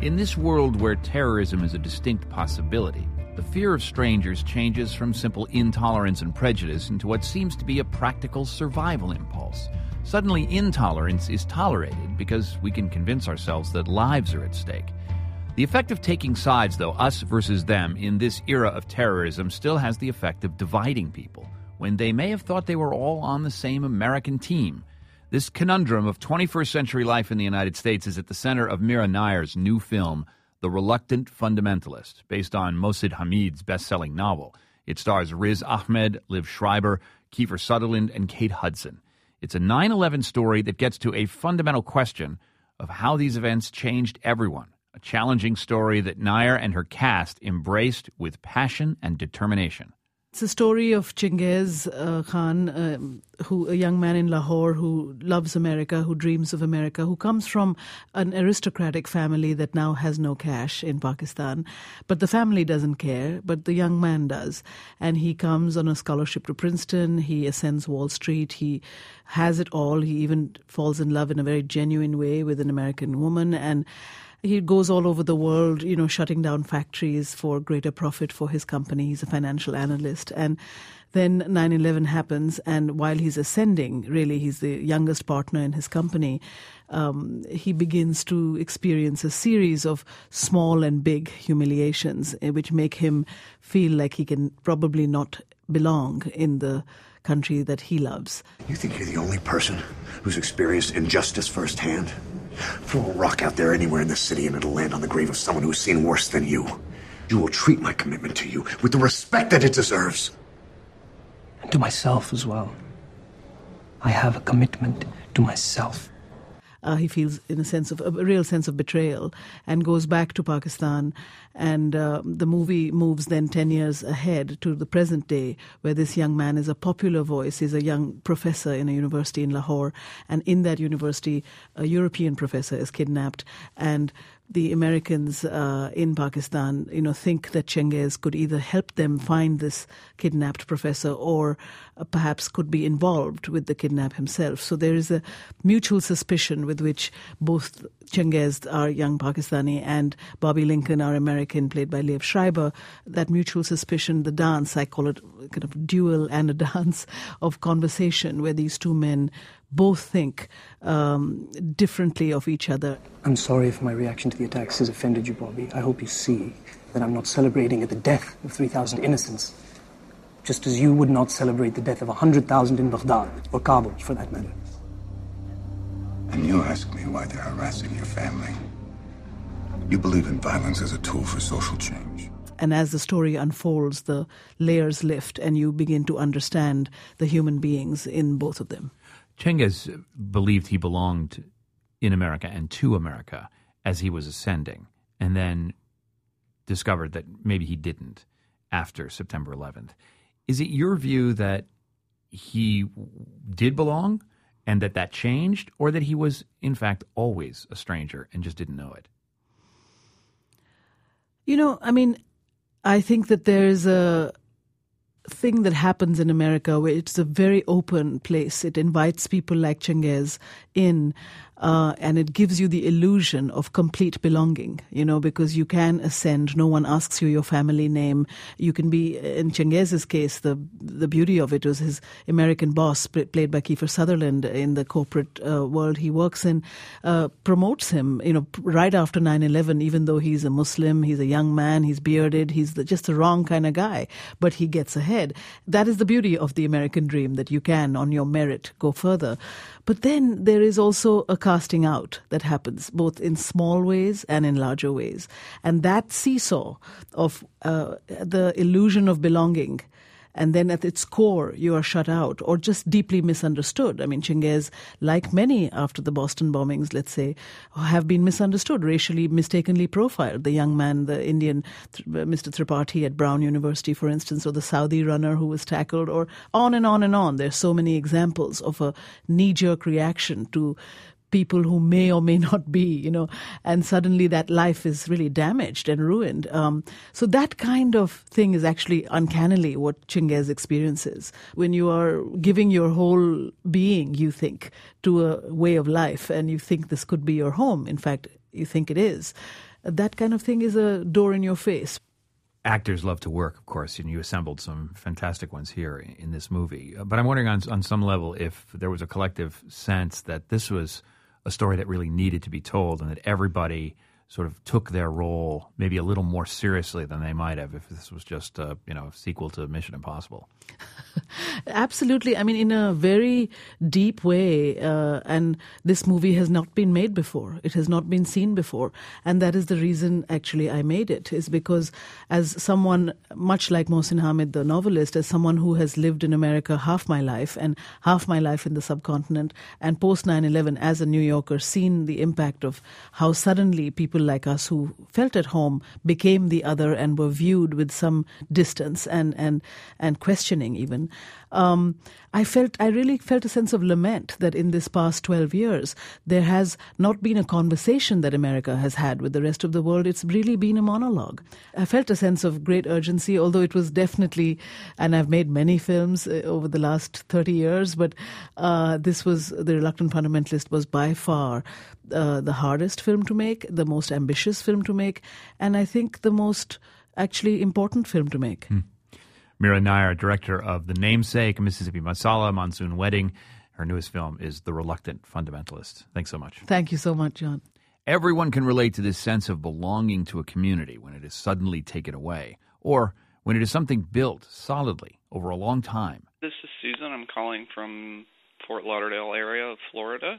In this world where terrorism is a distinct possibility, the fear of strangers changes from simple intolerance and prejudice into what seems to be a practical survival impulse. Suddenly, intolerance is tolerated because we can convince ourselves that lives are at stake. The effect of taking sides, though, us versus them, in this era of terrorism still has the effect of dividing people when they may have thought they were all on the same American team. This conundrum of 21st century life in the United States is at the center of Mira Nair's new film, The Reluctant Fundamentalist, based on Mohsin Hamid's best selling novel. It stars Riz Ahmed, Liev Schreiber, Kiefer Sutherland, and Kate Hudson. It's a 9 11 story that gets to a fundamental question of how these events changed everyone. A challenging story that Nair and her cast embraced with passion and determination. It's a story of Changez uh, Khan, uh, who a young man in Lahore who loves America, who dreams of America, who comes from an aristocratic family that now has no cash in Pakistan. But the family doesn't care, but the young man does. And he comes on a scholarship to Princeton, he ascends Wall Street, he has it all. He even falls in love in a very genuine way with an American woman. And he goes all over the world, you know, shutting down factories for greater profit for his company. He's a financial analyst. And then 9 11 happens, and while he's ascending, really, he's the youngest partner in his company, um, he begins to experience a series of small and big humiliations, eh, which make him feel like he can probably not belong in the country that he loves. You think you're the only person who's experienced injustice firsthand? Throw a rock out there anywhere in the city and it'll land on the grave of someone who's seen worse than you. You will treat my commitment to you with the respect that it deserves. And to myself as well. I have a commitment to myself. Uh, he feels in a sense of a real sense of betrayal and goes back to Pakistan. And uh, the movie moves then 10 years ahead to the present day, where this young man is a popular voice. He's a young professor in a university in Lahore. And in that university, a European professor is kidnapped. And the Americans uh, in Pakistan, you know, think that Changez could either help them find this kidnapped professor or uh, perhaps could be involved with the kidnap himself. So there is a mutual suspicion with which both Changez, our young Pakistani, and Bobby Lincoln, our American, played by Liev Schreiber, that mutual suspicion, the dance, I call it kind of duel and a dance of conversation where these two men both think um, differently of each other. I'm sorry if my reaction to the attacks has offended you, Bobby. I hope you see that I'm not celebrating at the death of 3,000 innocents, just as you would not celebrate the death of 100,000 in Baghdad, or Kabul for that matter. And you ask me why they're harassing your family. You believe in violence as a tool for social change. And as the story unfolds, the layers lift and you begin to understand the human beings in both of them. Changez believed he belonged in America and to America as he was ascending, and then discovered that maybe he didn't after September 11th. Is it your view that he did belong and that that changed, or that he was, in fact, always a stranger and just didn't know it? You know, I mean, I think that there's a thing that happens in America where it's a very open place. It invites people like Changez in uh, and it gives you the illusion of complete belonging, you know, because you can ascend. No one asks you your family name. You can be, in Changez's case, the the beauty of it was his American boss, played by Kiefer Sutherland in the corporate uh, world he works in, uh, promotes him, you know, right after 9-11, even though he's a Muslim, he's a young man, he's bearded, he's the, just the wrong kind of guy, but he gets ahead. That is the beauty of the American dream, that you can, on your merit, go further. But then there is also a casting out that happens both in small ways and in larger ways. And that seesaw of uh, the illusion of belonging and then at its core you are shut out or just deeply misunderstood. I mean, Changez, like many after the Boston bombings, let's say, have been misunderstood, racially mistakenly profiled. The young man, the Indian Mr. Tripathi at Brown University, for instance, or the Saudi runner who was tackled, or on and on and on. There's so many examples of a knee-jerk reaction to people who may or may not be, you know, and suddenly that life is really damaged and ruined. Um, so that kind of thing is actually uncannily what Changez experiences. When you are giving your whole being, you think, to a way of life, and you think this could be your home. In fact, you think it is. that kind of thing is a door in your face. Actors love to work, of course, and you assembled some fantastic ones here in this movie. But I'm wondering on, on some level if there was a collective sense that this was a story that really needed to be told and that everybody sort of took their role maybe a little more seriously than they might have if this was just a you know sequel to Mission Impossible. Absolutely. I mean, in a very deep way. Uh, and this movie has not been made before. It has not been seen before. And that is the reason, actually, I made it, is because as someone, much like Mohsin Hamid, the novelist, as someone who has lived in America half my life and half my life in the subcontinent, and post 9 11 as a New Yorker, seen the impact of how suddenly people like us who felt at home became the other and were viewed with some distance and, and, and questioning even. Um, I felt, I really felt a sense of lament that in this past 12 years, there has not been a conversation that America has had with the rest of the world. It's really been a monologue. I felt a sense of great urgency, although it was definitely, and I've made many films uh, over the last 30 years, but uh, this was, The Reluctant Fundamentalist was by far uh, the hardest film to make, the most ambitious film to make, and I think the most actually important film to make. Hmm. Mira Nair, director of The Namesake, Mississippi Masala, Monsoon Wedding. Her newest film is The Reluctant Fundamentalist. Thanks so much. Thank you so much, John. Everyone can relate to this sense of belonging to a community when it is suddenly taken away, or when it is something built solidly over a long time. This is Susan. I'm calling from Fort Lauderdale area of Florida.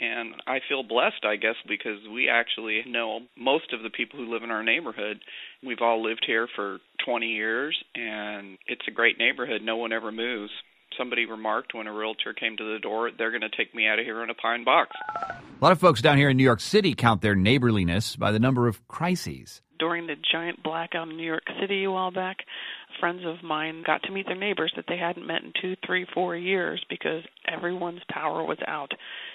And I feel blessed, I guess, because we actually know most of the people who live in our neighborhood. We've all lived here for 20 years, and it's a great neighborhood. No one ever moves. Somebody remarked when a realtor came to the door, they're going to take me out of here in a pine box. A lot of folks down here in New York City count their neighborliness by the number of crises. During the giant blackout in New York City a while back, friends of mine got to meet their neighbors that they hadn't met in two, three, four years because everyone's power was out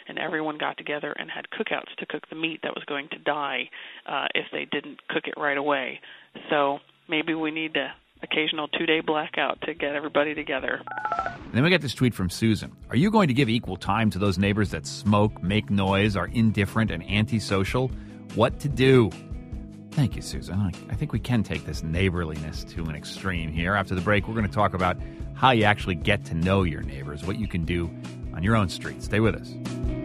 and everyone got together and had cookouts to cook the meat that was going to die uh, if they didn't cook it right away. So maybe we need a occasional two day blackout to get everybody together. And then we get this tweet from Susan. Are you going to give equal time to those neighbors that smoke, make noise, are indifferent, and antisocial? What to do? Thank you, Susan. I think we can take this neighborliness to an extreme here. After the break, we're going to talk about how you actually get to know your neighbors, what you can do on your own street. Stay with us.